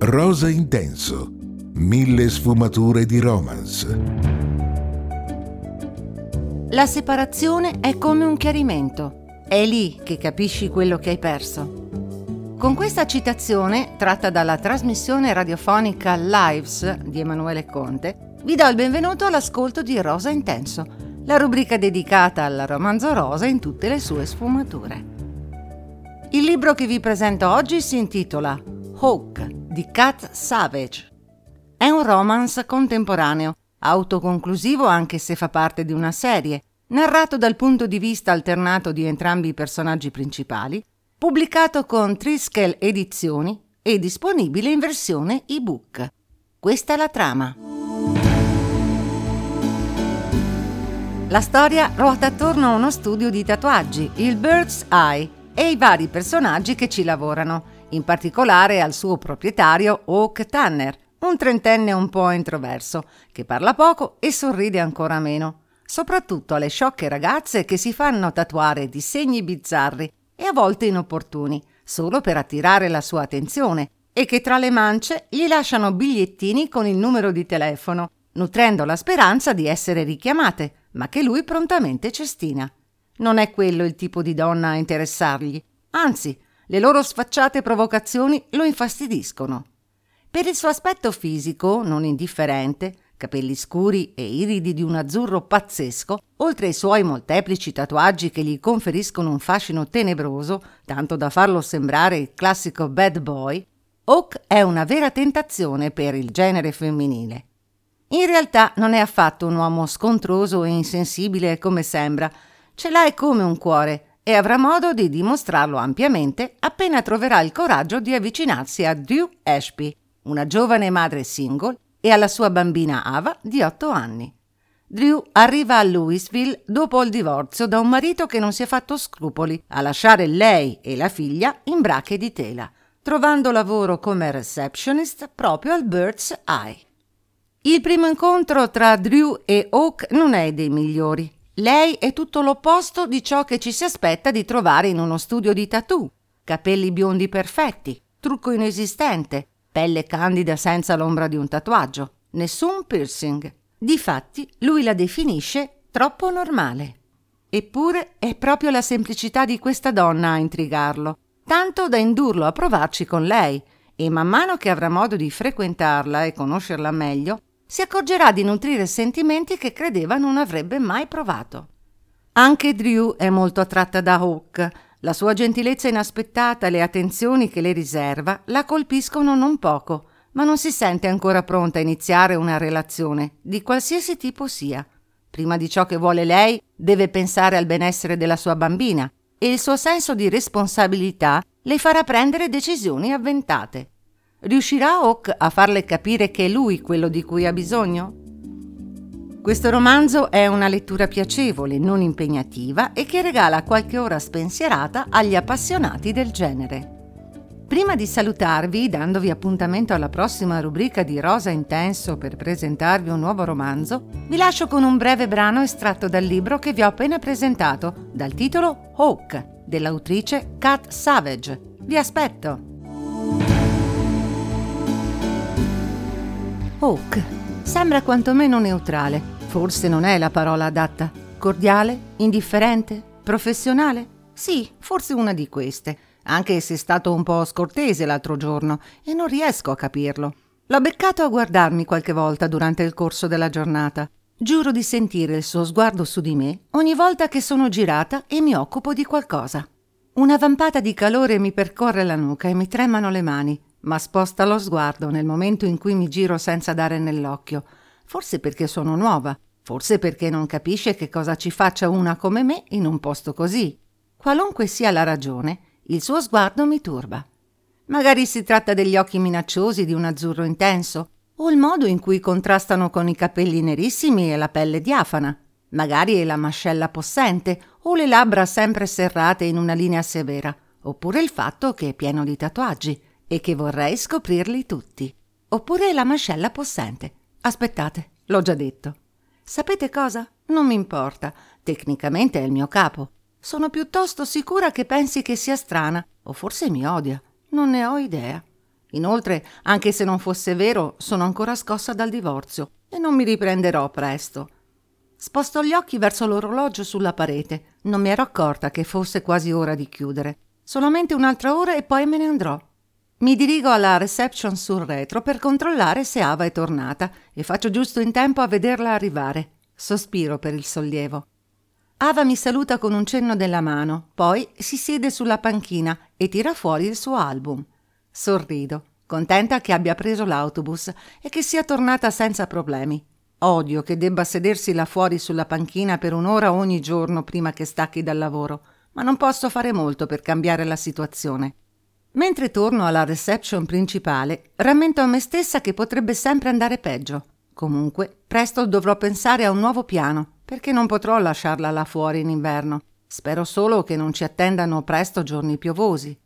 Rosa Intenso. Mille sfumature di romance. La separazione è come un chiarimento. È lì che capisci quello che hai perso. Con questa citazione, tratta dalla trasmissione radiofonica Lives di Emanuele Conte, vi do il benvenuto all'ascolto di Rosa Intenso, la rubrica dedicata al romanzo rosa in tutte le sue sfumature. Il libro che vi presento oggi si intitola Hawk di Cat Savage. È un romance contemporaneo, autoconclusivo anche se fa parte di una serie, narrato dal punto di vista alternato di entrambi i personaggi principali, pubblicato con Triskel Edizioni e disponibile in versione ebook. Questa è la trama. La storia ruota attorno a uno studio di tatuaggi, il Bird's Eye, e i vari personaggi che ci lavorano in particolare al suo proprietario Oak Tanner, un trentenne un po' introverso, che parla poco e sorride ancora meno, soprattutto alle sciocche ragazze che si fanno tatuare disegni bizzarri e a volte inopportuni, solo per attirare la sua attenzione, e che tra le mance gli lasciano bigliettini con il numero di telefono, nutrendo la speranza di essere richiamate, ma che lui prontamente cestina. Non è quello il tipo di donna a interessargli, anzi, le loro sfacciate provocazioni lo infastidiscono. Per il suo aspetto fisico, non indifferente, capelli scuri e iridi di un azzurro pazzesco, oltre ai suoi molteplici tatuaggi che gli conferiscono un fascino tenebroso, tanto da farlo sembrare il classico bad boy, Oak è una vera tentazione per il genere femminile. In realtà non è affatto un uomo scontroso e insensibile come sembra, ce l'ha come un cuore e avrà modo di dimostrarlo ampiamente appena troverà il coraggio di avvicinarsi a Drew Ashby, una giovane madre single, e alla sua bambina Ava di 8 anni. Drew arriva a Louisville dopo il divorzio da un marito che non si è fatto scrupoli a lasciare lei e la figlia in brache di tela, trovando lavoro come receptionist proprio al Bird's Eye. Il primo incontro tra Drew e Oak non è dei migliori. Lei è tutto l'opposto di ciò che ci si aspetta di trovare in uno studio di tattoo. Capelli biondi perfetti, trucco inesistente, pelle candida senza l'ombra di un tatuaggio, nessun piercing. Difatti, lui la definisce troppo normale. Eppure è proprio la semplicità di questa donna a intrigarlo, tanto da indurlo a provarci con lei, e man mano che avrà modo di frequentarla e conoscerla meglio, si accorgerà di nutrire sentimenti che credeva non avrebbe mai provato. Anche Drew è molto attratta da Hawk. La sua gentilezza inaspettata e le attenzioni che le riserva la colpiscono non poco, ma non si sente ancora pronta a iniziare una relazione, di qualsiasi tipo sia. Prima di ciò che vuole lei, deve pensare al benessere della sua bambina e il suo senso di responsabilità le farà prendere decisioni avventate. Riuscirà Hawk a farle capire che è lui quello di cui ha bisogno? Questo romanzo è una lettura piacevole, non impegnativa e che regala qualche ora spensierata agli appassionati del genere. Prima di salutarvi, dandovi appuntamento alla prossima rubrica di Rosa Intenso per presentarvi un nuovo romanzo, vi lascio con un breve brano estratto dal libro che vi ho appena presentato, dal titolo Hawk, dell'autrice Kat Savage. Vi aspetto! Hawk. Sembra quantomeno neutrale. Forse non è la parola adatta. Cordiale? Indifferente? Professionale? Sì, forse una di queste, anche se è stato un po' scortese l'altro giorno e non riesco a capirlo. L'ho beccato a guardarmi qualche volta durante il corso della giornata. Giuro di sentire il suo sguardo su di me ogni volta che sono girata e mi occupo di qualcosa. Una vampata di calore mi percorre la nuca e mi tremano le mani ma sposta lo sguardo nel momento in cui mi giro senza dare nell'occhio, forse perché sono nuova, forse perché non capisce che cosa ci faccia una come me in un posto così. Qualunque sia la ragione, il suo sguardo mi turba. Magari si tratta degli occhi minacciosi di un azzurro intenso, o il modo in cui contrastano con i capelli nerissimi e la pelle diafana. Magari è la mascella possente o le labbra sempre serrate in una linea severa, oppure il fatto che è pieno di tatuaggi e che vorrei scoprirli tutti. Oppure la mascella possente. Aspettate, l'ho già detto. Sapete cosa? Non mi importa. Tecnicamente è il mio capo. Sono piuttosto sicura che pensi che sia strana, o forse mi odia. Non ne ho idea. Inoltre, anche se non fosse vero, sono ancora scossa dal divorzio e non mi riprenderò presto. Sposto gli occhi verso l'orologio sulla parete. Non mi ero accorta che fosse quasi ora di chiudere. Solamente un'altra ora e poi me ne andrò. Mi dirigo alla reception sul retro per controllare se Ava è tornata e faccio giusto in tempo a vederla arrivare. Sospiro per il sollievo. Ava mi saluta con un cenno della mano, poi si siede sulla panchina e tira fuori il suo album. Sorrido, contenta che abbia preso l'autobus e che sia tornata senza problemi. Odio che debba sedersi là fuori sulla panchina per un'ora ogni giorno prima che stacchi dal lavoro, ma non posso fare molto per cambiare la situazione. Mentre torno alla reception principale, rammento a me stessa che potrebbe sempre andare peggio. Comunque, presto dovrò pensare a un nuovo piano, perché non potrò lasciarla là fuori in inverno. Spero solo che non ci attendano presto giorni piovosi.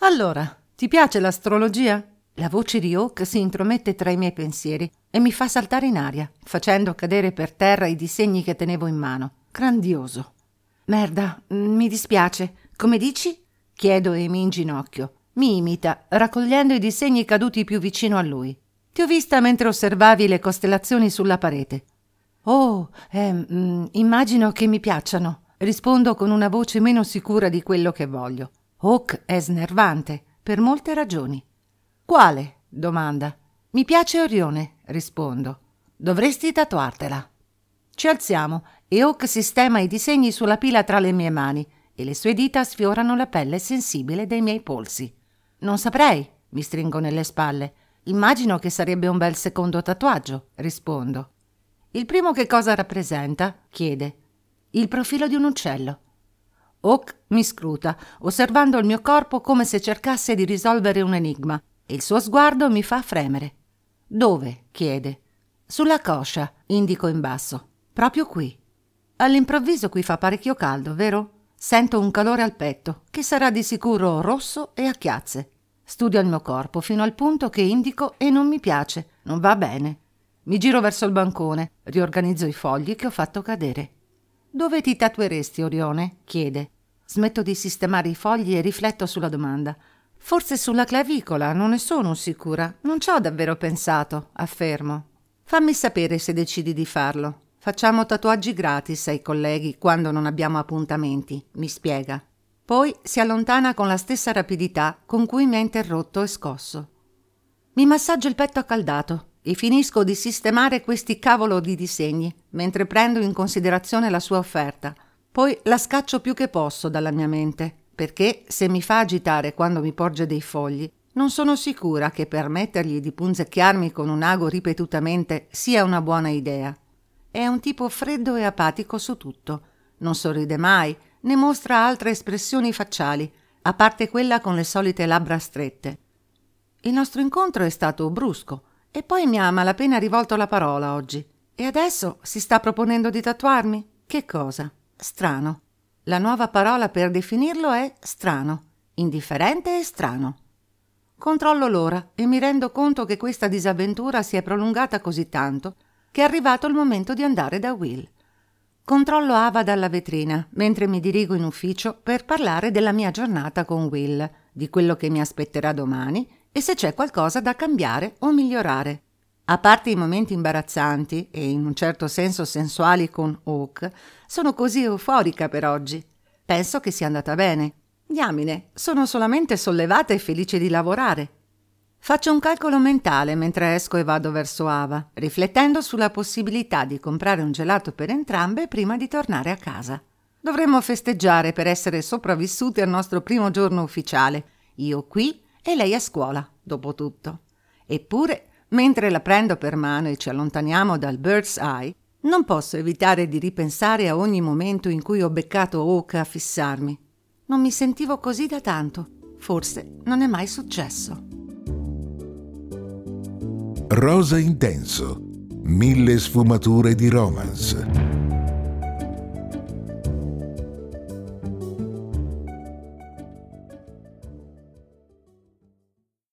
Allora, ti piace l'astrologia? La voce di Hawk si intromette tra i miei pensieri e mi fa saltare in aria, facendo cadere per terra i disegni che tenevo in mano. Grandioso. Merda, mi dispiace. Come dici? Chiedo e mi inginocchio. Mi imita, raccogliendo i disegni caduti più vicino a lui. Ti ho vista mentre osservavi le costellazioni sulla parete. Oh, eh, mm, immagino che mi piacciono. Rispondo con una voce meno sicura di quello che voglio. Hawk è snervante, per molte ragioni. Quale? domanda. Mi piace Orione, rispondo. Dovresti tatuartela. Ci alziamo e Hawk sistema i disegni sulla pila tra le mie mani e le sue dita sfiorano la pelle sensibile dei miei polsi. Non saprei, mi stringo nelle spalle. Immagino che sarebbe un bel secondo tatuaggio, rispondo. Il primo che cosa rappresenta? chiede. Il profilo di un uccello. Hawk mi scruta, osservando il mio corpo come se cercasse di risolvere un enigma, e il suo sguardo mi fa fremere. Dove? chiede. Sulla coscia, indico in basso. Proprio qui. All'improvviso qui fa parecchio caldo, vero? Sento un calore al petto, che sarà di sicuro rosso e a chiazze. Studio il mio corpo fino al punto che indico e non mi piace, non va bene. Mi giro verso il bancone, riorganizzo i fogli che ho fatto cadere. Dove ti tatueresti, Orione? chiede. Smetto di sistemare i fogli e rifletto sulla domanda. Forse sulla clavicola, non ne sono sicura. Non ci ho davvero pensato, affermo. Fammi sapere se decidi di farlo. Facciamo tatuaggi gratis ai colleghi quando non abbiamo appuntamenti, mi spiega. Poi si allontana con la stessa rapidità con cui mi ha interrotto e scosso. Mi massaggio il petto accaldato e finisco di sistemare questi cavolo di disegni mentre prendo in considerazione la sua offerta. Poi la scaccio più che posso dalla mia mente, perché se mi fa agitare quando mi porge dei fogli, non sono sicura che permettergli di punzecchiarmi con un ago ripetutamente sia una buona idea. È un tipo freddo e apatico su tutto. Non sorride mai, né mostra altre espressioni facciali, a parte quella con le solite labbra strette. Il nostro incontro è stato brusco e poi mi ha malapena rivolto la parola oggi. E adesso si sta proponendo di tatuarmi? Che cosa? Strano. La nuova parola per definirlo è strano, indifferente e strano. Controllo l'ora e mi rendo conto che questa disavventura si è prolungata così tanto che è arrivato il momento di andare da Will. Controllo Ava dalla vetrina mentre mi dirigo in ufficio per parlare della mia giornata con Will, di quello che mi aspetterà domani e se c'è qualcosa da cambiare o migliorare. A parte i momenti imbarazzanti e in un certo senso sensuali con Hawk, sono così euforica per oggi. Penso che sia andata bene. Diamine, sono solamente sollevata e felice di lavorare. Faccio un calcolo mentale mentre esco e vado verso Ava, riflettendo sulla possibilità di comprare un gelato per entrambe prima di tornare a casa. Dovremmo festeggiare per essere sopravvissuti al nostro primo giorno ufficiale, io qui e lei a scuola, dopo tutto. Eppure, mentre la prendo per mano e ci allontaniamo dal Bird's Eye, non posso evitare di ripensare a ogni momento in cui ho beccato Oak a fissarmi. Non mi sentivo così da tanto. Forse non è mai successo. Rosa intenso. Mille sfumature di romance